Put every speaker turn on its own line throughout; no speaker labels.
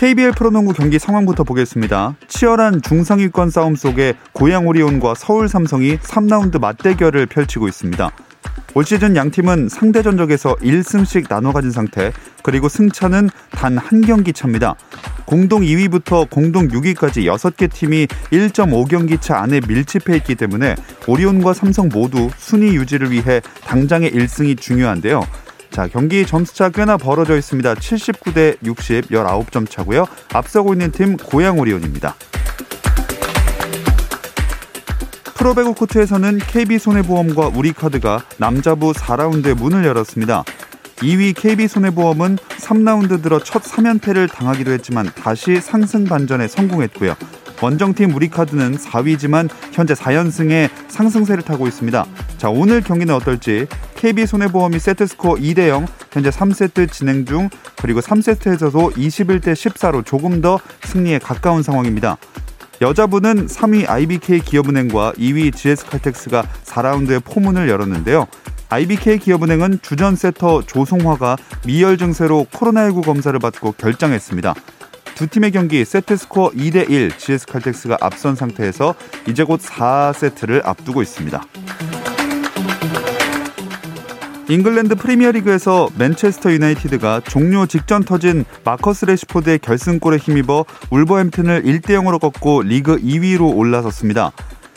KBL 프로농구 경기 상황부터 보겠습니다. 치열한 중상위권 싸움 속에 고양 오리온과 서울 삼성이 3라운드 맞대결을 펼치고 있습니다. 올 시즌 양 팀은 상대 전적에서 1승씩 나눠 가진 상태, 그리고 승차는 단 한 경기 차입니다. 공동 2위부터 공동 6위까지 6개 팀이 1.5경기 차 안에 밀집해 있기 때문에 오리온과 삼성 모두 순위 유지를 위해 당장의 1승이 중요한데요. 자, 경기 점수차 꽤나 벌어져 있습니다. 79대 60, 19점 차고요. 앞서고 있는 팀 고양 오리온입니다. 프로배구 코트에서는 KB손해보험과 우리카드가 남자부 4라운드의 문을 열었습니다. 2위 KB손해보험은 3라운드 들어 첫 3연패를 당하기도 했지만 다시 상승 반전에 성공했고요. 원정팀 우리카드는 4위지만 현재 4연승에 상승세를 타고 있습니다. 자, 오늘 경기는 어떨지 KB손해보험이 세트스코어 2대 0, 현재 3세트 진행 중, 그리고 3세트에서도 21대 14로 조금 더 승리에 가까운 상황입니다. 여자부는 3위 IBK 기업은행과 2위 GS칼텍스가 4라운드의 포문을 열었는데요. IBK 기업은행은 주전 세터 조송화가 미열 증세로 코로나19 검사를 받고 결장했습니다. 두 팀의 경기 세트 스코어 2대 1 GS칼텍스가 앞선 상태에서 이제 곧 4세트를 앞두고 있습니다. 잉글랜드 프리미어리그에서 맨체스터 유나이티드가 종료 직전 터진 마커스 레시포드의 결승골에 힘입어 울버햄튼을 1대 0으로 꺾고 리그 2위로 올라섰습니다.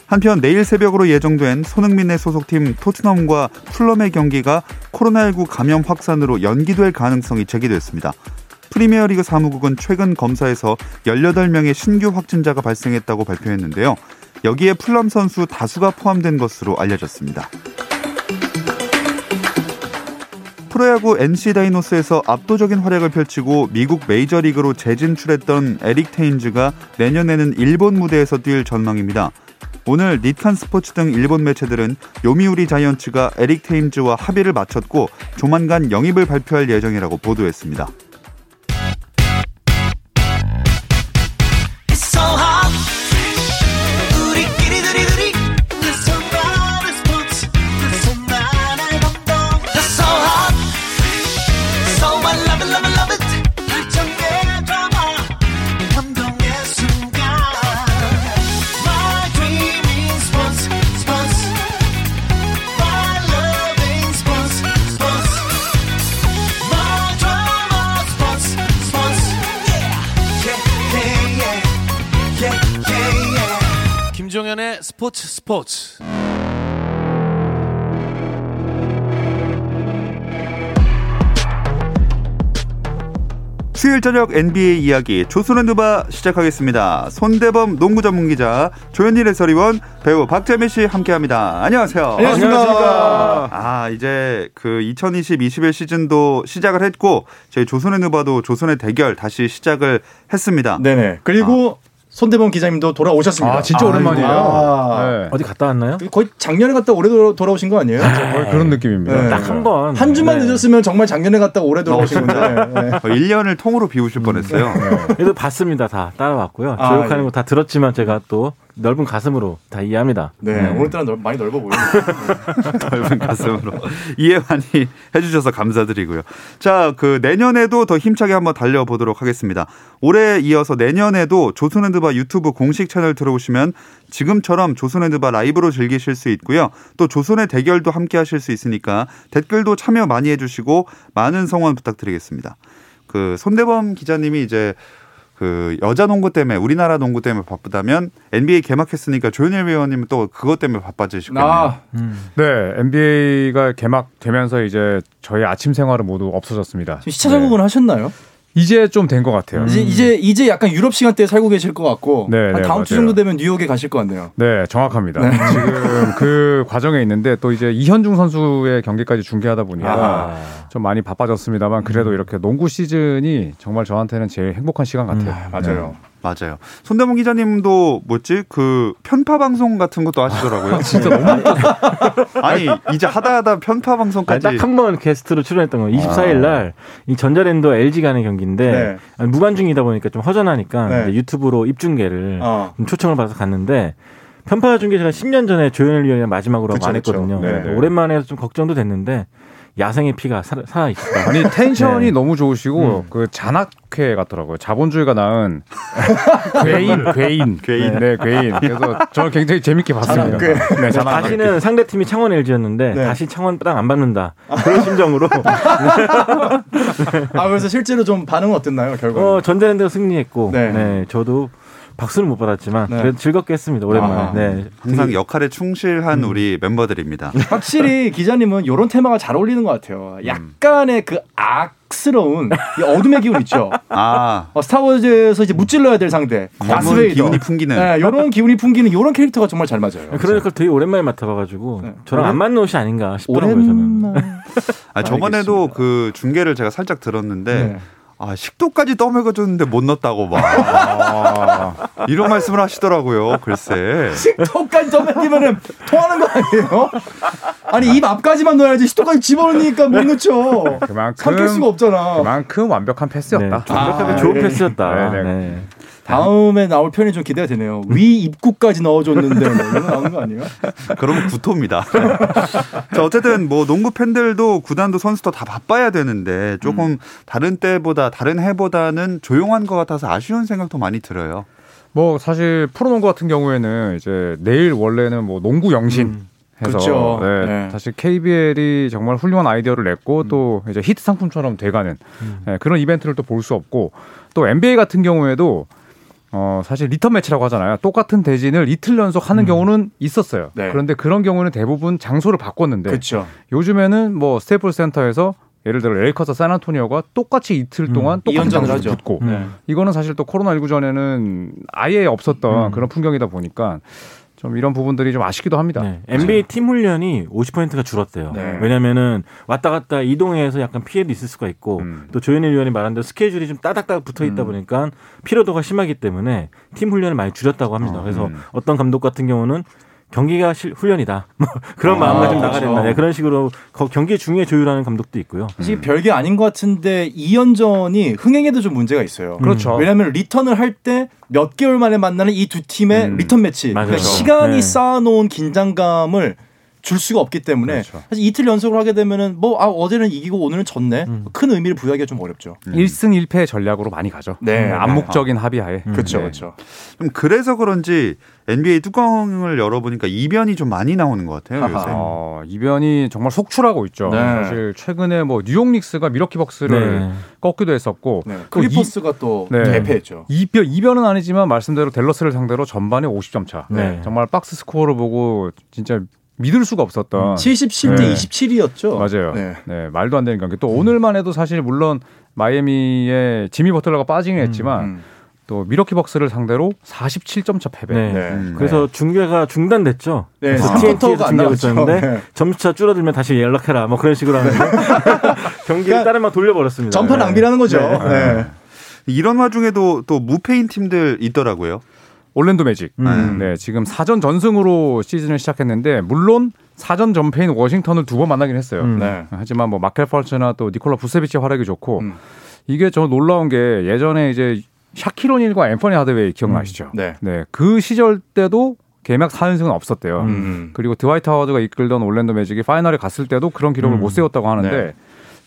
한편 내일 새벽으로 예정된 손흥민의 소속팀 토트넘과 풀럼의 경기가 코로나19 감염 확산으로 연기될 가능성이 제기됐습니다. 프리미어리그 사무국은 최근 검사에서 18명의 신규 확진자가 발생했다고 발표했는데요. 여기에 풀럼 선수 다수가 포함된 것으로 알려졌습니다. 프로야구 NC 다이노스에서 압도적인 활약을 펼치고 미국 메이저리그로 재진출했던 에릭 테인즈가 내년에는 일본 무대에서 뛸 전망입니다. 오늘 니칸 스포츠 등 일본 매체들은 요미우리 자이언츠가 에릭 테인즈와 합의를 마쳤고 조만간 영입을 발표할 예정이라고 보도했습니다.
김종현의 스포츠 스포츠.
수요일 저녁 NBA 이야기 조선의 누바 시작하겠습니다. 손대범 농구 전문 기자 조현일 해설위원 배우 박재민 씨 함께합니다. 안녕하세요.
안녕하십니까.
아 이제 그 2020-21 시즌도 시작을 했고 저희 조선의 누바도 조선의 대결 다시 시작을 했습니다.
네네. 그리고 아. 손대범 기자님도 돌아오셨습니다.
아, 진짜 오랜만이에요. 아,
네. 어디 갔다 왔나요?
거의 작년에 갔다 올해 돌아오신 거 아니에요?
아, 그런 느낌입니다.
네. 딱한 번.
한 주만 네. 늦었으면 정말 작년에 갔다 올해 돌아오신 건데. 네.
1년을 통으로 비우실 뻔했어요.
그래도 봤습니다. 다 따라왔고요. 아, 교육하는 예. 거다 들었지만 제가 또 넓은 가슴으로 다 이해합니다.
네, 네. 오늘따라 넓, 많이 넓어 보여요.
넓은 가슴으로 이해 많이 해주셔서 감사드리고요. 자, 그 내년에도 더 힘차게 한번 달려보도록 하겠습니다. 올해 이어서 내년에도 조선핸드바 유튜브 공식 채널 들어오시면 지금처럼 조선핸드바 라이브로 즐기실 수 있고요. 또 조선의 대결도 함께 하실 수 있으니까 댓글도 참여 많이 해주시고 많은 성원 부탁드리겠습니다. 그 손대범 기자님이 이제 그 여자 농구 때문에 우리나라 농구 때문에 바쁘다면 NBA 개막했으니까 조현일 위원님은 또 그것 때문에 바빠지시겠네요. 아,
음. 네, NBA가 개막되면서 이제 저희 아침 생활은 모두 없어졌습니다.
시차 적응을 네. 하셨나요?
이제 좀 된 것 같아요.
이제 이제 이제 약간 유럽 시간대에 살고 계실 것 같고
네,
한
네,
다음 주
맞아요.
정도 되면 뉴욕에 가실 것 같네요.
네, 정확합니다. 지금 그 과정에 있는데 또 이제 이현중 선수의 경기까지 중계하다 보니까
아.
좀 많이 바빠졌습니다만 그래도 이렇게 농구 시즌이 정말 저한테는 제일 행복한 시간 같아요.
맞아요.
맞아요. 손대문 기자님도 뭐지 그 편파 방송 같은 것도 하시더라고요.
진짜 너무
아니 이제 하다 하다 편파 방송까지
딱 한 번 게스트로 출연했던 거. 24일 날 이 전자랜드 LG 간의 경기인데
네.
무관중이다 보니까 좀 허전하니까
네.
유튜브로 입중계를
어.
좀 초청을 받아서 갔는데 편파 중계 제가 10년 전에 조현일 위원이랑 마지막으로
그쵸,
안 했거든요.
네, 네.
오랜만에 좀 걱정도 됐는데 야생의 피가 살아, 살아 있다.
아니 텐션이
네.
너무 좋으시고 그 잔악회 같더라고요. 자본주의가 낳은 괴인, 괴인,
괴인.
네, 괴인. 그래서 저는 굉장히 재밌게 봤습니다.
잔악회.
네, 잔악회.
다시는 상대 팀이 창원 LG였는데
네.
다시 창원 땅 안 받는다. 그런 심정으로
아 그래서 실제로 좀 반응은 어땠나요 결과?
어, 전자랜드가 승리했고
네.
네. 저도 박수는 못 받았지만
네.
그래도 즐겁게 했습니다. 오랜만에. 네.
항상 역할에 충실한 우리 멤버들입니다.
확실히 기자님은 이런 테마가 잘 어울리는 것 같아요. 약간의 그 악 스러운 이 어둠의 기운 있죠.
아
어, 스타워즈에서 이제 무찔러야 될 상대
검은. 기운이 풍기는.
네, 이런 기운이 풍기는 이런 캐릭터가 정말 잘 맞아요.
그런 역할 되게 오랜만에 맡아봐가지고
네.
저랑 안 맞는 옷이 아닌가 싶더라고요. 저는.
오랜만.
아, 저번에도
알겠습니다.
그 중계를 제가 살짝 들었는데
네.
아 식도까지 떠먹여줬는데 못 넣었다고 막 아, 이런 말씀을 하시더라고요. 글쎄.
식도까지 점액이면은 통하는 거 아니에요? 아니 입 앞까지만 넣어야지 식도까지 집어넣으니까 못 넣죠.
그만큼
삼킬 수가 없잖아.
그만큼 완벽한
네,
패스였다.
좀 완벽하게
아,
좋은
예.
패스였다.
네, 네.
네.
다음에 나올 편이 좀 기대가 되네요. 위 입구까지 넣어줬는데 뭐 이런 거 나오는 거 아니에요?
그러면 구토입니다. 자, 어쨌든 뭐 농구 팬들도 구단도 선수도 다 바빠야 되는데 조금 다른 때보다 다른 해보다는 조용한 것 같아서 아쉬운 생각도 많이 들어요.
뭐 사실 프로농구 같은 경우에는 이제 내일 원래는 뭐 농구 영신
음.
해서
그렇죠.
네,
네.
사실 KBL이 정말 훌륭한 아이디어를 냈고 또 이제 히트 상품처럼 돼가는 네, 그런 이벤트를 또 볼 수 없고 또 NBA 같은 경우에도 어 사실 리턴 매치라고 하잖아요. 똑같은 대진을 이틀 연속 하는 경우는 있었어요.
네.
그런데 그런 경우는 대부분 장소를 바꿨는데
그렇죠.
요즘에는 뭐 스테이플 센터에서 예를 들어 레이커스 샌안토니오가 똑같이 이틀 동안 똑같은 장소를
하죠.
붙고
음.
이거는 사실 또 코로나 19 전에는 아예 없었던
음.
그런 풍경이다 보니까 좀 이런 부분들이 좀 아쉽기도 합니다.
네. NBA 팀 훈련이 50%가 줄었대요.
네.
왜냐면은 왔다 갔다 이동해서 약간 피해도 있을 수가 있고
음.
또 조현일 위원이 말한 대로 스케줄이 좀 따닥따닥 붙어 있다 보니까 피로도가 심하기 때문에 팀 훈련을 많이 줄였다고 합니다. 그래서
음.
어떤 감독 같은 경우는 경기가 실, 훈련이다. 뭐 그런
아,
마음가짐
그렇죠.
나가야 된다. 네, 그런 식으로 거- 경기 중에 조율하는 감독도 있고요.
사실 별게 아닌 것 같은데 이연전이 흥행에도 좀 문제가 있어요.
그렇죠.
왜냐하면 리턴을 할 때 몇 개월 만에 만나는 이 두 팀의
음.
리턴 매치. 그러니까 시간이
네.
쌓아놓은 긴장감을 줄 수가 없기 때문에
그렇죠.
사실 이틀 연속으로 하게 되면은 뭐 아, 어제는 이기고 오늘은 졌네
음.
큰 의미를 부여하기가 좀 어렵죠.
음.
1승 1패 전략으로 많이 가죠.
네.
암묵적인 합의하에.
음.
그렇죠,
네.
그렇죠.
좀 그래서 그런지 NBA 뚜껑을 열어보니까 이변이 좀 많이 나오는 것 같아요. 요새.
어, 이변이 정말 속출하고 있죠.
네.
사실 최근에 뭐 뉴욕 닉스가 밀워키 벅스를
네.
꺾기도 했었고
네.
또
클리퍼스가 또
네.
대패했죠.
이변 이변은 아니지만 말씀대로 댈러스를 상대로 전반에 50점 차.
네.
정말 박스 스코어를 보고 진짜 믿을 수가 없었던
77대
네.
27이었죠.
맞아요.
네.
네. 말도 안 되는 경기. 또 오늘만 해도 사실 물론 마이애미의 지미 버틀러가 빠지긴 했지만
음.
또 미러키 벅스를 상대로 47점 차 패배.
네.
네.
음.
그래서 중계가 중단됐죠.
네,
그래서
스쿼터가
TNT에서
나왔죠.
있었는데
네.
점수차 줄어들면 다시 연락해라. 뭐 그런 식으로 하는데 경기를
그러니까
다른 막 돌려버렸습니다.
전파
네.
낭비라는 거죠.
네.
네.
이런 와중에도 또 무패인 팀들 있더라고요.
올랜도 매직.
음.
네, 지금 사전 전승으로 시즌을 시작했는데 물론 사전 전패인 워싱턴을 두 번 만나긴 했어요.
음.
네.
하지만 뭐 마켈 펄츠나 또 니콜라 부세비치의 활약이 좋고
음.
이게 저 놀라운 게 예전에 이제 샤키로닐과 앰퍼니 하드웨이 기억나시죠?
네.
네, 그 시절 때도 개막 4연승은 없었대요.
음.
그리고 드와이트 하워드가 이끌던 올랜도 매직이 파이널에 갔을 때도 그런 기록을
음.
못 세웠다고 하는데
네.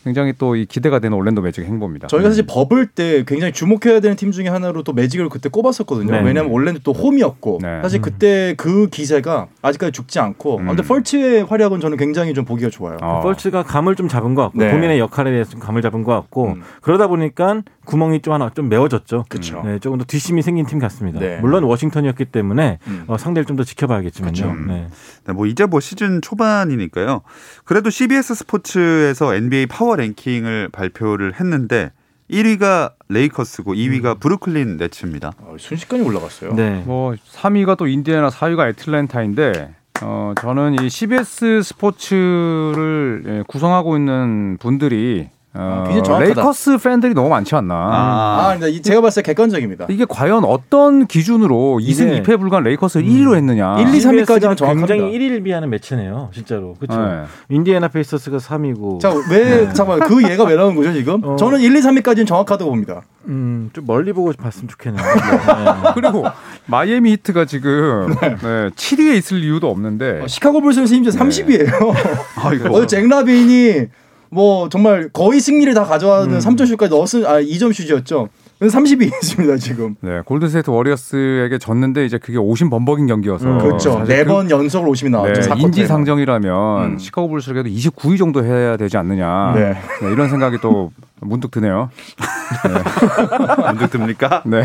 굉장히 또 이 기대가 되는 올랜도 매직의 행보입니다.
저희가 사실 버블 때 굉장히 주목해야 되는 팀 중에 하나로 또 매직을 그때 꼽았었거든요.
네.
왜냐하면 올랜도 또 홈이었고
네.
사실 그때 그 기세가 아직까지 죽지 않고.
음.
근데 펄츠의 활약은 저는 굉장히 좀 보기가 좋아요.
어.
펄츠가 감을 좀 잡은 것 같고
네.
본인의 역할에 대해서 좀 감을 잡은 것 같고
음.
그러다 보니까 구멍이 좀 하나 좀 메워졌죠.
그쵸.
네, 조금 더 뒷심이 생긴 팀 같습니다.
네.
물론 워싱턴이었기 때문에
음.
어, 상대를 좀 더 지켜봐야겠지만요.
그쵸.
네.
네, 뭐 이제 뭐 시즌 초반이니까요. 그래도 CBS 스포츠에서 NBA 파워 랭킹을 발표를 했는데 1위가 레이커스고 2위가 브루클린 네츠입니다.
어, 순식간에 올라갔어요.
네.
뭐 3위가 또 인디애나, 4위가 애틀랜타인데 어 저는 이 CBS 스포츠를 예, 구성하고 있는 분들이 어,
아, 굉장히 정확하다.
레이커스 팬들이 너무 많지 않나.
아, 근데 이- 제가 봤을 때 객관적입니다.
이게 과연 어떤 기준으로 2승
이게-
2패 불과한 레이커스를 1위로 했느냐.
1, 2, 3 위까지는
CBS 가
정확합니다.
굉장히 1위를 매치네요. 진짜로. 그렇죠.
네.
인디애나 페이서스가 3위고
자, 왜 잠깐만 그 얘가 왜 나온 거죠 지금?
어.
저는 1, 2, 3위까지는 정확하다고 봅니다.
음, 좀 멀리 보고 봤으면 좋겠네요. 네.
그리고 마이애미 히트가 지금 네, 7위에 있을 이유도 없는데
어, 시카고 불스는 심지어 30위예요.
아이고.
어제 잭 라빈이 뭐 정말 거의 승리를 다 가져가는
음.
3점 슛까지 넣었은 아 2점 슛이었죠. 30위 있습니다 지금.
네, 골든스테이트 워리어스에게 졌는데 이제 그게 오심 범벅인 경기여서
음,
그렇죠.
사실
네
그-
번 연속으로 오심이 나왔죠.
네. 인지상정이라면
음.
시카고 불스에게도 29위 정도 해야 되지 않느냐
네.
네, 이런 생각이 또 문득 드네요.
문득 듭니까?
네.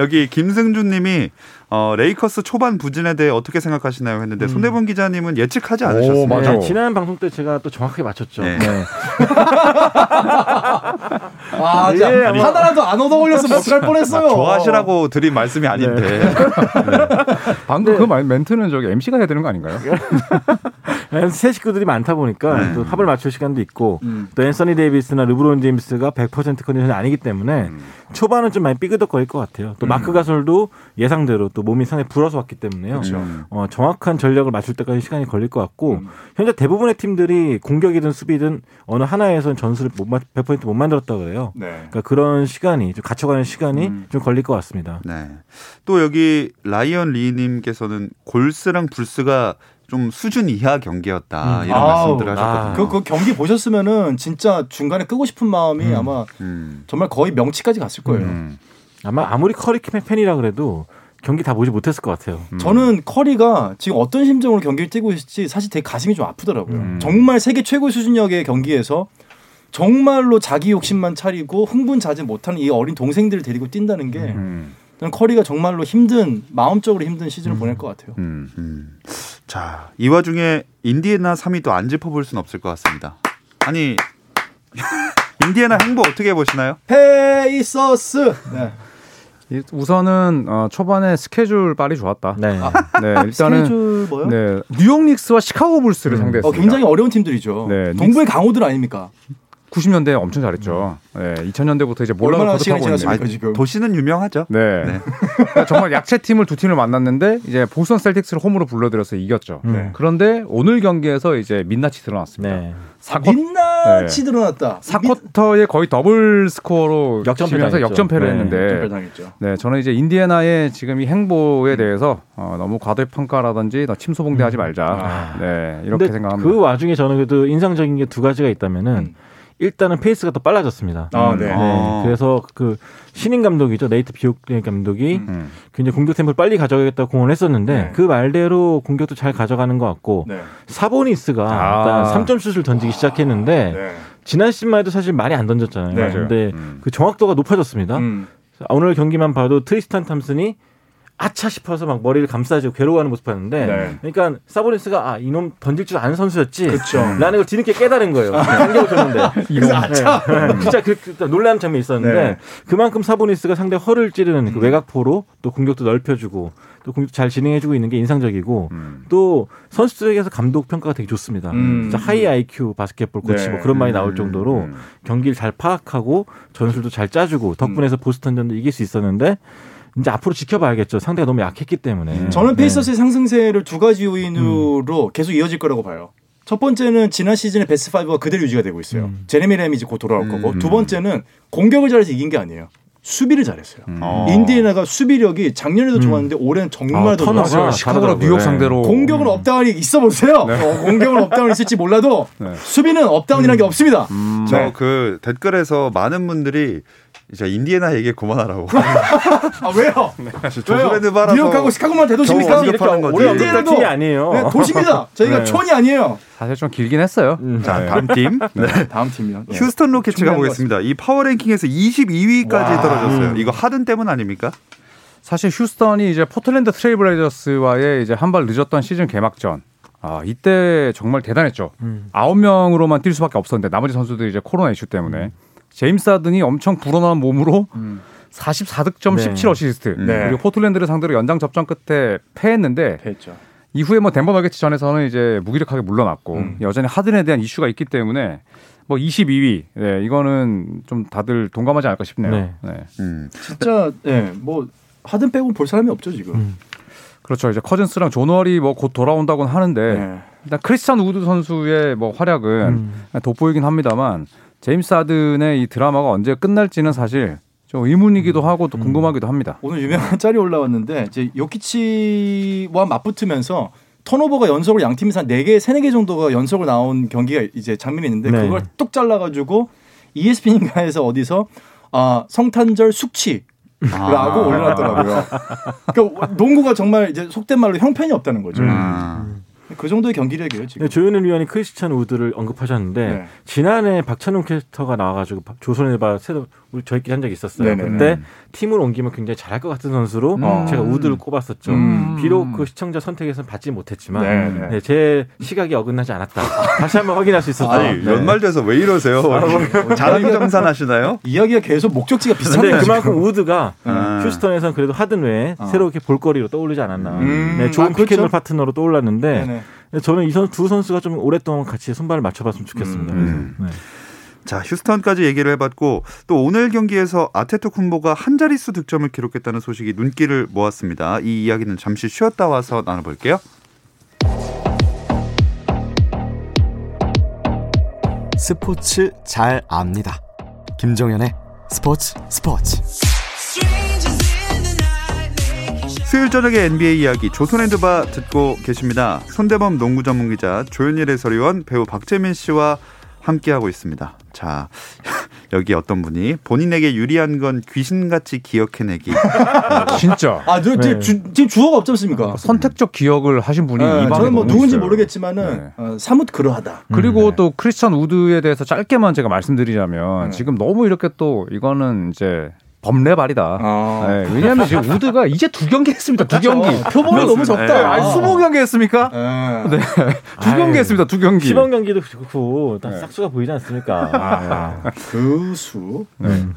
여기 김승준 님이 어, 레이커스 초반 부진에 대해 어떻게 생각하시나요? 했는데 손대본 기자님은 예측하지 않으셨어요.
오, 맞아.
네, 지난 방송 때 제가 또 정확하게 맞췄죠.
네.
네.
아,
예, 아마-
하나라도 안 얻어 걸렸으면 어떡할 뻔했어요.
좋아하시라고 드린 말씀이 아닌데.
방금 그 말- 멘트는 저기 MC가 해야 되는 거 아닌가요?
새 식구들이 많다 보니까
네.
또 합을 맞출 시간도 있고
음.
또 앤서니 데이비스나 르브론 제임스가 100% 컨디션이 아니기 때문에 초반은 좀 많이 삐그덕거릴 것 같아요. 또 마크 가솔도 예상대로 또 몸이 상당히 불어서 왔기 때문에요.
음.
어, 정확한 전략을 맞출 때까지 시간이 걸릴 것 같고
음.
현재 대부분의 팀들이 공격이든 수비든 어느 하나에서는 전술을 못, 마- 100%못 만들었다 그래요.
네.
그러니까 그런 시간이 좀 갇혀가는 시간이
음.
좀 걸릴 것 같습니다.
네. 또 여기 라이언 리님께서는 골스랑 불스가 좀 수준 이하 경기였다
음.
이런
아우,
말씀들을 하셨거든요.
그, 그 경기 보셨으면은 진짜 중간에 끄고 싶은 마음이 아마
음.
정말 거의 명치까지 갔을 거예요.
음.
아마 아무리 커리 팬이라 그래도 경기 다 보지 못했을 것 같아요.
저는 커리가 지금 어떤 심정으로 경기를 뛰고 있을지 사실 되게 가슴이 좀 아프더라고요.
음.
정말 세계 최고 수준력의 경기에서 정말로 자기 욕심만 차리고 흥분자지 못하는 이 어린 동생들을 데리고 뛴다는 게
음.
저는 커리가 정말로 힘든 마음적으로 힘든 시즌을 보낼 것 같아요.
음.
음. 자, 이 와중에 인디애나 3위도 안 짚어볼 수는 없을 것 같습니다. 아니, 인디애나 행보 어떻게 보시나요?
페이서스. 네.
이- 우선은 어, 초반에 스케줄 빨이 좋았다.
네.
네, 일단은
스케줄 뭐요?
네, 뉴욕 닉스와 시카고 불스를 상대했습니다.
어, 굉장히 어려운 팀들이죠.
네,
동부의 강호들 아닙니까?
90년대 엄청 잘했죠. 네, 2000년대부터 이제 몰락을 거듭하고 있는.
지났습니까 지금?
도시는 유명하죠.
네. 그러니까 정말 약체 팀을 두 팀을 만났는데 이제 보스턴 셀틱스를 홈으로 불러들여서 이겼죠.
네.
그런데 오늘 경기에서 이제 민낯이 드러났습니다.
네.
사쿼,
민낯이 드러났다.
4쿼터에 거의 더블 스코어로
역전패
치면서
당했죠.
역전패를
네,
했는데
당했죠.
네, 저는 이제 인디애나의 지금 이 행보에 대해서 어, 너무 과대평가라든지 너 침소봉대하지 말자.
아.
네, 이렇게 생각합니다.
그 와중에 저는 그래도 인상적인 게 두 가지가 있다면은
음.
일단은 페이스가 더 빨라졌습니다.
아, 네.
네.
아.
그래서 그 신인 감독이죠 네이트 비옥 감독이
음.
굉장히 공격 템포를 빨리 가져가겠다고 공언을 했었는데
네.
그 말대로 공격도 잘 가져가는 것 같고
네.
사보니스가
아.
일단 3점 슛을 던지기 시작했는데
네.
지난 시즌만 해도 사실 많이 안 던졌잖아요.
네.
근데
음.
그 정확도가 높아졌습니다.
음.
오늘 경기만 봐도 트리스탄 탐슨이 아차 싶어서 막 머리를 감싸쥐고 괴로워하는 모습 봤는데
네.
그러니까 사보니스가 아 이놈 던질 줄 아는 선수였지
그쵸.
라는 걸 뒤늦게 깨달은 거예요 간격을 줬는데
그래서 아차.
네. 진짜 그, 그 놀라는 장면이 있었는데
네.
그만큼 사보니스가 상대 허를 찌르는 그 외곽포로 또 공격도 넓혀주고 또 공격 잘 진행해주고 있는 게 인상적이고
음.
또 선수들에게서 감독 평가가 되게 좋습니다.
음.
진짜 high IQ basketball coach
네.
뭐 그런 말이 나올 정도로
음.
경기를 잘 파악하고 전술도 잘 짜주고 덕분에서 보스턴전도 이길 수 있었는데 이제 앞으로 지켜봐야겠죠. 상대가 너무 약했기 때문에.
저는
네.
페이서스의 상승세를 두 가지 요인으로 계속 이어질 거라고 봐요. 첫 번째는 지난 시즌의 베스트 5가 그대로 유지가 되고 있어요.
음.
제레미 램이 이제 곧 돌아올
음.
거고 두 번째는 공격을 잘해서 이긴 게 아니에요. 수비를 잘했어요.
어.
인디애나가 수비력이 작년에도
음.
좋았는데 올해는 정말
아,
더 좋았어요.
시카고랑
잘하더라고요.
뉴욕
네.
상대로
공격은 up down이 있어 보세요. 어, 공격은 up down이 있을지 몰라도
네.
수비는 up down이라는 게 없습니다.
음.
저
네.
그 댓글에서 많은 분들이 이제 인디애나 얘기 그만하라고.
아 왜요?
조선랜드 봐라서
뉴욕하고 시카고만 대도시입니까?
오래 언급할
인디애나도
아니에요.
네, 도시입니다. 저희가
네.
촌이 아니에요.
사실 좀 길긴 했어요.
음.
자,
네.
다음 팀. 네.
다음 팀이요. 네.
휴스턴 로켓츠가
중요한 것
보겠습니다. 이 파워 랭킹에서 22위까지
와.
떨어졌어요.
음.
이거 하든 때문 아닙니까?
사실 휴스턴이 이제 포틀랜드 트레이블레이저스와의 이제 한 발 늦었던 시즌 개막전. 아, 이때 정말 대단했죠.
음.
아홉 명으로만 뛸 수밖에 없었는데 나머지 선수들이 이제 코로나 이슈 때문에 제임스 하든이 엄청 불어난 몸으로 44득점
네.
17어시스트
네.
그리고 포틀랜드를 상대로 연장 접전 끝에 패했는데
했죠.
이후에 뭐 덴버 너게츠 전에서는 이제 무기력하게 물러났고
음.
여전히 하든에 대한 이슈가 있기 때문에 뭐 22위 네, 이거는 좀 다들 동감하지 않을까 싶네요.
네.
네.
음.
진짜 예, 뭐 하든 빼고 볼 사람이 없죠 지금.
음.
그렇죠. 이제 커즌스랑 존 월이 뭐 곧 돌아온다고는 하는데
네.
일단 크리스찬 우드 선수의 뭐 활약은
음.
돋보이긴 합니다만 제임스 하든의 이 드라마가 언제 끝날지는 사실 좀 의문이기도 하고 또 궁금하기도 합니다.
오늘 유명한 짤이 올라왔는데 이제 요키치와 맞붙으면서 턴오버가 연속으로 양 팀에서 한 4개, 3, 4개 정도가 연속으로 나온 경기가 이제 장면이 있는데
네.
그걸 뚝 잘라 가지고 ESPN가에서 어디서 아, 성탄절 숙취 라고 올려놨더라고요. 그러니까 농구가 정말 이제 속된 말로 형편이 없다는 거죠.
음.
아.
그 정도의 경기력이에요 지금.
네, 조현일 위원이 크리스찬 우드를 언급하셨는데
네.
지난해 박찬웅 캐스터가 나와가지고 조선일보 새로 우리 저희끼리 한 적이 있었어요.
네네네.
그때 팀을 옮기면 굉장히 잘할 것 같은 선수로
음.
제가 우드를 꼽았었죠.
음.
비록 그 시청자 선택에서는 받지 못했지만
네네.
네, 제 시각이 어긋나지 않았다. 다시 한번 확인할 수 있었다.
아니
네.
연말돼서 왜 이러세요? 자랑 정산하시나요?
이야기가 계속 목적지가
근데
비슷한데
그만큼 우드가
아.
휴스턴에선 그래도 하든 외에
어.
새롭게 볼거리로 떠오르지 않았나.
음.
네, 좋은
아, 그렇죠.
피켓롤 파트너로 떠올랐는데
네네.
저는 이 선 두 선수가 좀 오랫동안 같이 손발을 맞춰봤으면 좋겠습니다.
음.
네.
자 휴스턴까지 얘기를 해봤고 또 오늘 경기에서 아테토쿤보가 한 자릿수 득점을 기록했다는 소식이 눈길을 모았습니다. 이 이야기는 잠시 쉬었다 와서 나눠볼게요.
스포츠 잘 압니다. 김정현의 스포츠 스포츠.
수요일 저녁의 NBA 이야기 조선핸드바 듣고 계십니다. 손대범 농구 전문 기자 조현일 해설위원 배우 박재민 씨와 함께하고 있습니다. 자 여기 어떤 분이 본인에게 유리한 건 귀신같이 기억해내기.
진짜
아, 저,
네.
주, 지금 주어가 없지 않습니까?
선택적 기억을 하신 분이
네,
이 방에
저는 뭐 누군지
있어요.
모르겠지만은
네.
어, 사뭇 그러하다.
그리고
네.
또 크리스찬 우드에 대해서 짧게만 제가 말씀드리자면
네.
지금 너무 이렇게 또 이거는 이제 범례 발이다.
아.
네, 왜냐하면 지금 우드가 이제 두 경기 했습니다. 두 경기.
표본이 너무 적다.
네,
아니, 스무 경기 했습니까?
네.
네. 두 경기
아유.
했습니다. 두 경기.
시범 경기도 그렇고 다
네.
싹수가 보이지 않습니까?
그 수.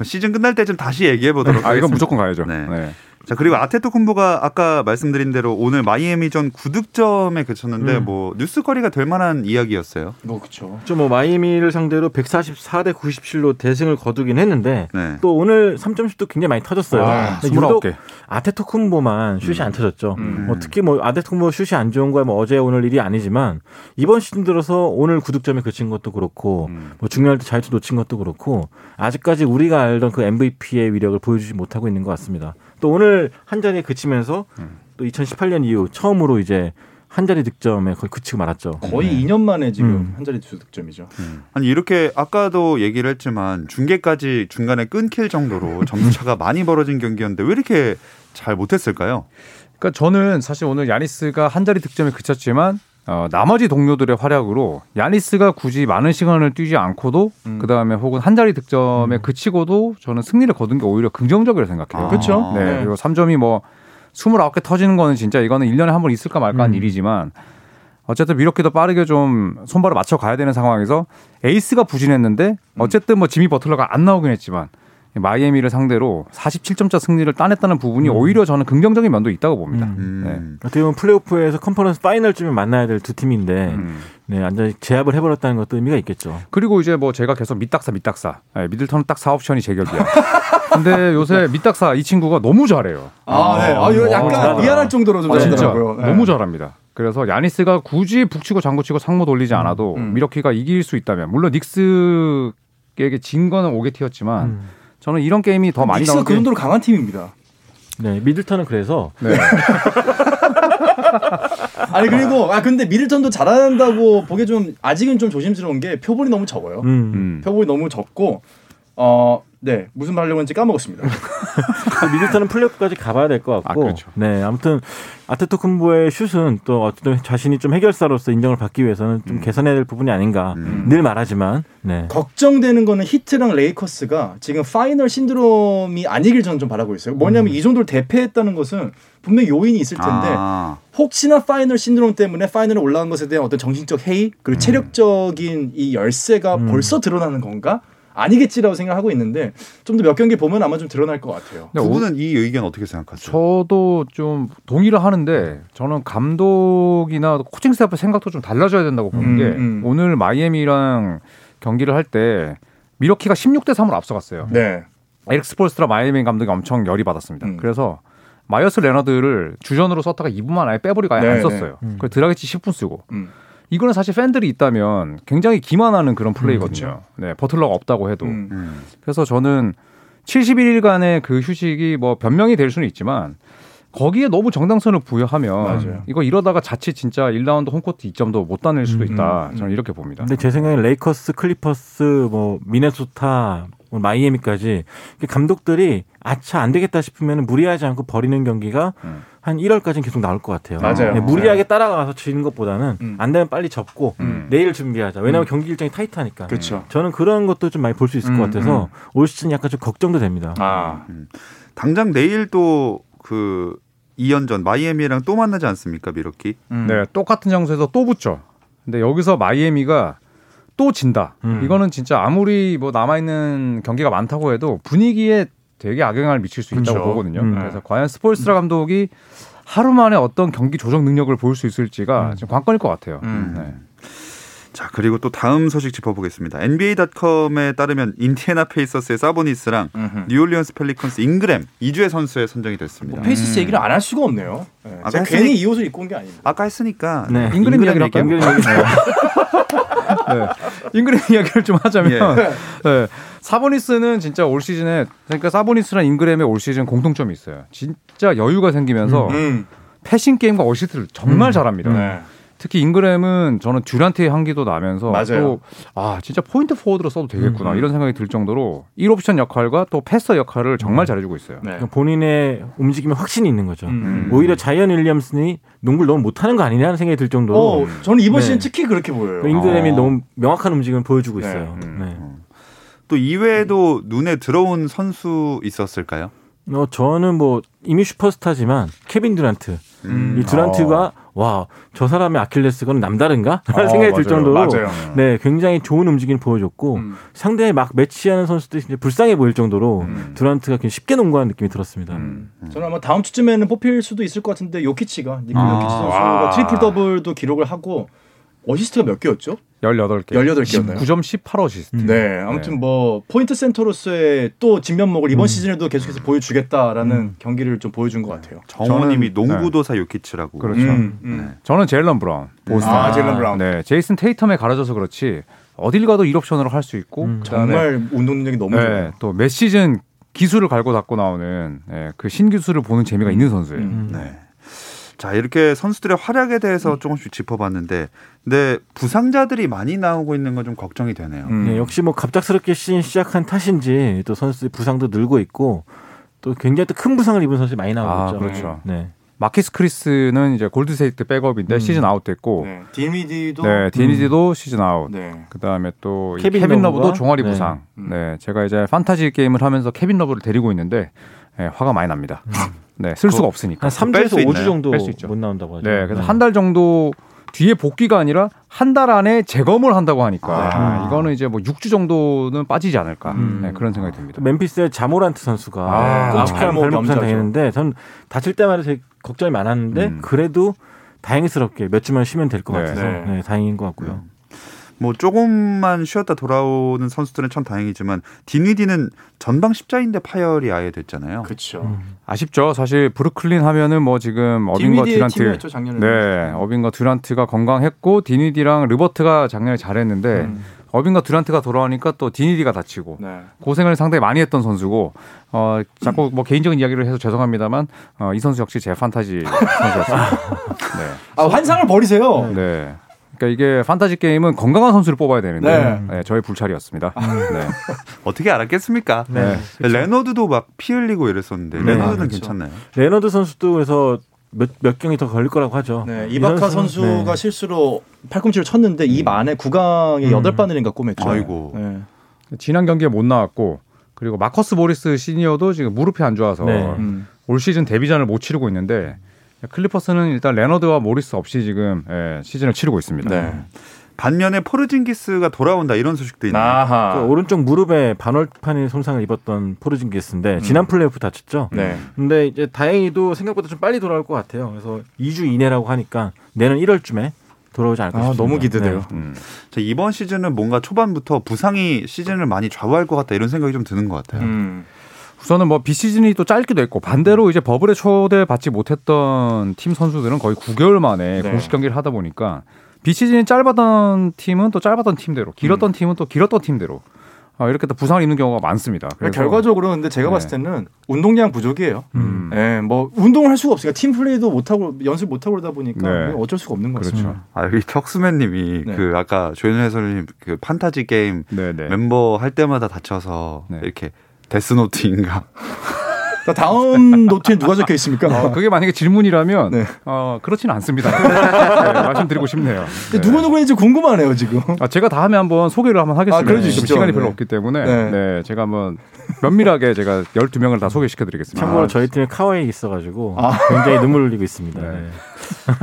시즌 끝날 때쯤 다시 얘기해 보도록
아,
하겠습니다.
이건 무조건 가야죠.
네.
네.
자 그리고 아테토쿤보가 아까 말씀드린 대로 오늘 마이애미전 9득점에 그쳤는데
음.
뭐 뉴스거리가 될 만한 이야기였어요.
뭐 그렇죠.
좀뭐 마이애미를 상대로 144대 97로 대승을 거두긴 했는데
네.
또 오늘 3점슛도 굉장히 많이 터졌어요.
아,
근데 유독
29개.
아테토쿤보만 슛이 안 터졌죠.
음.
뭐 특히 뭐 아테토쿤보 슛이 안 좋은 거야 뭐 어제 오늘 일이 아니지만 이번 시즌 들어서 오늘 9득점에 그친 것도 그렇고
음.
뭐 중요할 때 자유투 놓친 것도 그렇고 아직까지 우리가 알던 그 MVP의 위력을 보여주지 못하고 있는 것 같습니다. 또 오늘 한 자리에 그치면서
음.
또 2018년 이후 처음으로 이제 한 자리 득점에 거의 그치고 말았죠.
거의 2년 만에 지금
음.
한 자리 두 득점이죠.
아니 이렇게 아까도 얘기를 했지만 중계까지 중간에 끊길 정도로 점수차가 많이 벌어진 경기였는데 왜 이렇게 잘 못했을까요?
그러니까 저는 사실 오늘 야니스가 한 자리 득점에 그쳤지만 어, 나머지 동료들의 활약으로 야니스가 굳이 많은 시간을 뛰지 않고도
음.
그 다음에 혹은 한 자리 득점에 그치고도 저는 승리를 거둔 게 오히려 긍정적이라고 생각해요.
아.
그렇죠.
네.
네.
그리고 3점이 뭐 29개 터지는 거는 진짜 이거는 1년에 한 번 있을까 말까 한
음.
일이지만 어쨌든 이렇게도 빠르게 좀 손발을 맞춰 가야 되는 상황에서 에이스가 부진했는데 어쨌든 뭐 지미 버틀러가 안 나오긴 했지만 마이애미를 상대로 47점차 승리를 따냈다는 부분이 오히려 저는 긍정적인 면도 있다고 봅니다.
음.
네.
음.
어떻게 보면 플레이오프에서 conference final쯤에 만나야 될 두 팀인데
음.
네, 완전히 제압을 해버렸다는 것도 의미가 있겠죠.
그리고 이제 뭐 제가 계속 밑닥사 밑닥사 네, 미들턴은 딱 4옵션이 제격이야. 근데 요새 밑닥사 이 친구가 너무 잘해요.
아, 네. 아, 이거
어,
약간
잘하더라.
미안할 정도로 좀
아, 진짜
잘하더라고요. 네.
너무 잘합니다. 그래서 야니스가 굳이 북치고 장구치고 상모 돌리지 않아도
음.
미러키가 이길 수 있다면 물론 닉스에게 진 거는 오게티였지만
음.
저는 이런 게임이 더 많이 나온 그게
정도로 강한 팀입니다.
네, 미들턴은 그래서
네.
아니 그리고 아 근데 미들턴도 잘한다고 보기 좀 아직은 좀 조심스러운 게 표본이 너무 적어요.
음.
음.
표본이 너무 적고 어, 네 무슨 말 하려고 했는지 까먹었습니다.
그 미들턴은 플레이오프까지 가봐야 될 것 같고.
아, 그렇죠.
네, 아무튼 아테토쿤보의 슛은 또 어쨌든 자신이 좀 해결사로서 인정을 받기 위해서는 좀 개선해야 될 부분이 아닌가.
음.
늘 말하지만. 네.
걱정되는 거는 히트랑 레이커스가 지금 final 신드롬이 아니길 저는 좀 바라고 있어요. 뭐냐면 이 정도로 대패했다는 것은 분명히 요인이 있을 텐데
아,
혹시나 final 신드롬 때문에 final에 올라간 것에 대한 어떤 정신적 해이 그리고 체력적인 이 열세가
음.
벌써 드러나는 건가? 아니겠지라고 생각하고 있는데 좀 더 몇 경기 보면 아마 좀 드러날 것 같아요.
근데
두
오-
분은 이 의견 어떻게 생각하세요?
저도 좀 동의를 하는데 저는 감독이나 코칭 스태프 생각도 좀 달라져야 된다고 보는
음,
게
음.
오늘 마이애미랑 경기를 할 때 밀워키가 16대 3으로 앞서갔어요.
네.
에릭 스폴스트라 마이애미 감독이 엄청 열이 받았습니다.
음.
그래서 마이어스 레너드를 주전으로 썼다가 2분만에 아예 빼버리고 아예
네,
안 썼어요.
네. 음.
그래서 드라기치 10분 쓰고
음.
이거는 사실 팬들이 있다면 굉장히 기만하는 그런 플레이거든요. 네, 버틀러가 없다고 해도.
음.
음.
그래서 저는 71일간의 그 휴식이 뭐 변명이 될 수는 있지만 거기에 너무 정당성을 부여하면
맞아요.
이거 이러다가 자칫 진짜 1라운드 홈코트 이점도 못 따낼 수도
음,
있다.
음,
저는 이렇게 봅니다.
근데 제 생각에 레이커스, 클리퍼스, 뭐 미네소타, 뭐 마이애미까지 감독들이 아차 안 되겠다 싶으면 무리하지 않고 버리는 경기가
음.
한 1월까지는 계속 나올 것 같아요.
맞아요.
네, 무리하게 따라가서 지는 것보다는
음.
안 되면 빨리 접고
음.
내일 준비하자. 왜냐하면
음.
경기 일정이 타이트하니까.
그렇죠.
저는 그런 것도 좀 많이 볼 수 있을
음,
것 같아서 올 시즌 약간 좀 걱정도 됩니다.
아.
당장 내일 또그 2연전 마이애미랑 또 만나지 않습니까, 미러키?
음.
네, 똑같은 장소에서 또 붙죠. 근데 여기서 마이애미가 또 진다.
음.
이거는 진짜 아무리 뭐 남아 있는 경기가 많다고 해도 분위기에 되게 악영향을 미칠 수 있다고
그렇죠.
보거든요.
음.
그래서 과연 스폴스트라 감독이 하루 만에 어떤 경기 조정 능력을 보일 수 있을지가 지금 관건일 것 같아요.
음.
네.
자, 그리고 또 다음 소식 짚어보겠습니다. NBA.com에 따르면 인디애나 페이서스의 사보니스랑. 뉴올리언스 펠리컨스 잉그램 이 주의 선수에 선정이 됐습니다.
뭐 페이서스 얘기를 안 할 수가 없네요. 네.
아까
제가
했으니-
괜히 이 옷을 입고 온 게 아닙니다.
아까 했으니까
네.
잉그램 이야기를 할까요?
잉그램 얘기
네. 잉그램 이야기를 좀 하자면
예.
네. 사보니스는 진짜 올 시즌에 그러니까 사보니스랑 잉그램의 올 시즌 공통점이 있어요. 진짜 여유가 생기면서
음.
passing game과 어시스트를 정말 잘합니다.
네.
특히 잉그램은 저는 듀란트의 향기도 나면서
맞아요.
또 와 진짜 point forward로 써도 되겠구나
음.
이런 생각이 들 정도로 1옵션 역할과 또 passer 역할을 정말 잘해주고 있어요.
네.
본인의 움직임에 확신이 있는 거죠.
음.
오히려 자이언 윌리엄슨이 농구를 너무 못하는 거 아니냐는 생각이 들 정도로
어, 저는 이번
네.
시즌 특히 그렇게 보여요.
잉그램이
어.
너무 명확한 움직임을 보여주고
네.
있어요.
음.
네.
또 이외에도 눈에 들어온 선수 있었을까요?
어, 저는 뭐 이미 슈퍼스타지만 케빈 듀란트.
음.
이 듀란트가 와 저 사람의 아킬레스건은 남다른가? 라는
어,
생각이 들
맞아요.
정도로
맞아요.
네 굉장히 좋은 움직임을 보여줬고
음.
상대에 막 매치하는 선수들이 진짜 불쌍해 보일 정도로
음.
듀란트가 그냥 쉽게 농구하는 느낌이 들었습니다.
음.
저는 아마 다음 주쯤에는 뽑힐 수도 있을 것 같은데 요키치가 니콜
아.
요키치 선수가
와.
트리플 더블도 기록을 하고 어시스트가 몇 개였죠?
18개.
18개였나요?
9점 18어시스트.
음.
네, 아무튼
네.
뭐 point center로서의 또 진면목을 이번 시즌에도 계속해서 보여주겠다라는
음.
경기를 좀 보여준 것 같아요.
정호님이
저는-
농구도사 요키치라고.
그렇죠.
음, 음.
네.
저는 제일런 브라운. 보스턴.
아, 제일런 브라운.
네, 제이슨 테이텀에 가려져서 그렇지 어딜 가도 1옵션으로 할 수 있고
음.
정말 운동 능력이 너무
네,
좋아요.
또몇 시즌 기술을 갈고 닦고 나오는 네, 그 신기술을 보는 재미가 있는 선수예요.
음.
네. 자 이렇게 선수들의 활약에 대해서 조금씩 짚어봤는데, 근데 부상자들이 많이 나오고 있는 건 좀 걱정이 되네요.
음.
네, 역시 뭐 갑작스럽게 시즌 시작한 탓인지 또 선수들 부상도 늘고 있고 또 굉장히 또 큰 부상을 입은 선수들이 많이 나오고
아,
있죠.
그렇죠.
네.
마퀴스 크리스는 이제 골든스테이트 백업인데
음.
시즌 아웃됐고,
네, 딘위디도
네, 딘위디도 시즌 아웃.
네.
그다음에 또이
케빈
케빈? 러브도 종아리
네.
부상.
음.
네, 제가 이제 판타지 게임을 하면서 케빈 러브를 데리고 있는데 네, 화가 많이 납니다. 네, 쓸 수가 없으니까.
한
뺄수
3주에서 5주
있나요?
정도
뺄수 있죠.
못 나온다고 하죠.
네, 그래서 한 달 정도 뒤에 복귀가 아니라 한 달 안에 재검을 한다고 하니까
아.
이거는 이제 뭐 6주 정도는 빠지지 않을까
음.
네, 그런 생각이 듭니다.
멤피스의 자 모란트 선수가
아,
끔찍한
발목
부상. 당했는데 전 다칠 때마다 되게 걱정이 많았는데
음.
그래도 다행스럽게 몇 주만 쉬면 될것
네.
같아서
네.
네, 다행인 것 같고요.
뭐 조금만 쉬었다 돌아오는 선수들은 참 다행이지만 딘위디는 전방 십자인대 파열이 아예 됐잖아요.
그렇죠.
음.
아쉽죠. 사실 브루클린 하면은 뭐 지금 어빙과 듀란트. 네, 어빙과 듀란트가 건강했고 딘위디랑 르버트가 작년에 잘했는데
음.
어빙과 듀란트가 돌아오니까 또 딘위디가 다치고
네.
고생을 상당히 많이 했던 선수고 어 자꾸 뭐 개인적인 이야기를 해서 죄송합니다만 어, 이 선수 역시 제 판타지 선수였습니다.
아 환상을 버리세요.
네. 네. 그러니까 이게 판타지 게임은 건강한 선수를 뽑아야 되는데
네.
네, 저의 불찰이었습니다. 네.
어떻게 알았겠습니까?
네.
레너드도 막 피 흘리고 이랬었는데
네.
레너드는
그렇죠.
괜찮나요?
레너드 선수도 그래서 몇, 몇 경기 더 걸릴 거라고 하죠.
네,
이
이바카 선수가
네.
실수로 팔꿈치를 쳤는데 입 안에 구강에
음.
여덟 바늘인가 꼬맸죠.
아이고.
네.
지난 경기에 못 나왔고 그리고 마커스 모리스 시니어도 지금 무릎이 안 좋아서
네.
음.
올 시즌 데뷔전을 못 치르고 있는데 클리퍼스는 일단 레너드와 모리스 없이 지금 예, 시즌을 치르고 있습니다.
네.
반면에 포르징기스가 돌아온다 이런 소식도 있네요.
그 오른쪽 무릎에 반월판이 손상을 입었던 포르징기스인데 지난 플레이오프 다쳤죠.
네.
근데 이제 다행히도 생각보다 좀 빨리 돌아올 것 같아요. 그래서 2주 이내라고 하니까 내년 1월쯤에 돌아오지 않을까
아,
싶습니다.
너무 기대돼요.
네.
음.
자, 이번 시즌은 뭔가 초반부터 부상이 시즌을 많이 좌우할 것 같다 이런 생각이 좀 드는 것 같아요.
음.
우선은 뭐 비시즌이 또 짧기도 했고 반대로 이제 버블에 초대받지 못했던 팀 선수들은 거의 9개월 만에
네.
공식 경기를 하다 보니까 비시즌이 짧았던 팀은 또 짧았던 팀대로 길었던 팀은 또 길었던 팀대로 아, 이렇게 또 부상을 입는 경우가 많습니다. 그래서
결과적으로 근데 제가
네.
봤을 때는 운동량 부족이에요.
음.
예, 뭐 운동을 할 수가 없으니까 팀 플레이도 못 하고 연습 못 하고 그러다 보니까
네.
어쩔 수가 없는 거죠.
그렇죠.
아, 여기 척수맨님이
네.
그 아까 조현일 해설님 그 판타지 게임
네네.
멤버 할 때마다 다쳐서
네.
이렇게 데스노트인가
자, 다음 노트에 누가 적혀 있습니까?
어, 그게 만약에 질문이라면
네.
어, 그렇지는 않습니다. 네, 말씀드리고 싶네요.
근데 누구 누구인지 궁금하네요 지금.
아, 제가 다음에 한번 소개를 한번 하겠습니다.
아,
지금. 시간이
네.
별로 없기 때문에
네.
네. 제가 한번 면밀하게 제가 12명을 다 소개시켜 드리겠습니다.
참고로 저희 팀에 카와이 있어가지고
아.
굉장히 눈물 흘리고 있습니다.
네.
네.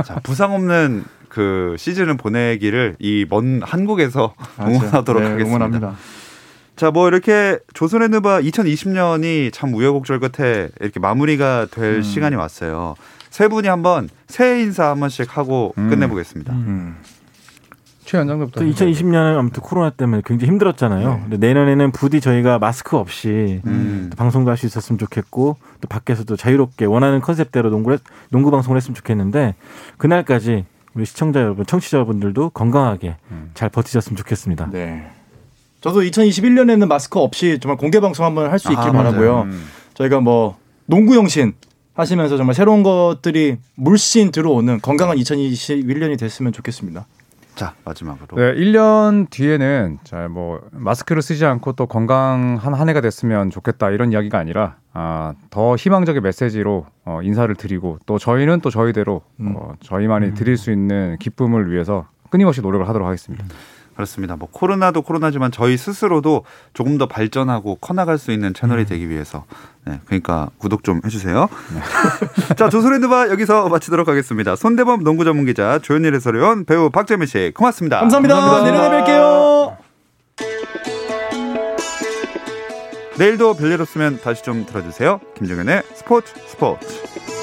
자, 부상 없는 그 시즌을 보내기를 이 먼 한국에서 응원하도록
네,
하겠습니다.
응원합니다.
자, 뭐 이렇게 조선의 누바 2020년이 참 우여곡절 끝에 이렇게 마무리가 될
음.
시간이 왔어요. 세 분이 한번 새해 인사 한 번씩 하고
음.
끝내보겠습니다.
음.
최 연장 부터
또 2020년은 아무튼 코로나 때문에 굉장히 힘들었잖아요. 근데 내년에는 부디 저희가 마스크 없이
음.
또 방송도 할 수 있었으면 좋겠고 또 밖에서도 자유롭게 원하는 컨셉대로 농구 농구 방송을 했으면 좋겠는데 그날까지 우리 시청자 여러분, 청취자 여러분들도 건강하게
음.
잘 버티셨으면 좋겠습니다.
네. 저도 2021년에는 마스크 없이 정말 공개 방송 한번 할 수 있길
아,
바라고요.
음.
저희가 뭐 농구 영신 하시면서 정말 새로운 것들이 물씬 들어오는 건강한 2021년이 됐으면 좋겠습니다.
자, 마지막으로.
네, 1년 뒤에는 자, 뭐 마스크를 쓰지 않고 또 건강한 한 해가 됐으면 좋겠다 이런 이야기가 아니라 아, 더 희망적인 메시지로 어, 인사를 드리고 또 저희는 또 저희대로
음.
어, 저희만이 드릴 수 있는 기쁨을 위해서 끊임없이 노력을 하도록 하겠습니다.
그렇습니다. 뭐 코로나도 코로나지만 저희 스스로도 조금 더 발전하고 커나갈 수 있는 채널이 되기 위해서 네, 그러니까 구독 좀 해주세요. 자 조선의 드바 여기서 마치도록 하겠습니다. 손대범 농구 전문 기자 조현일 해설위원 배우 박재민 씨 고맙습니다.
감사합니다. 내년에 뵐게요.
내일도 별일 없으면 다시 좀 들어주세요. 김정현의 스포츠 스포츠.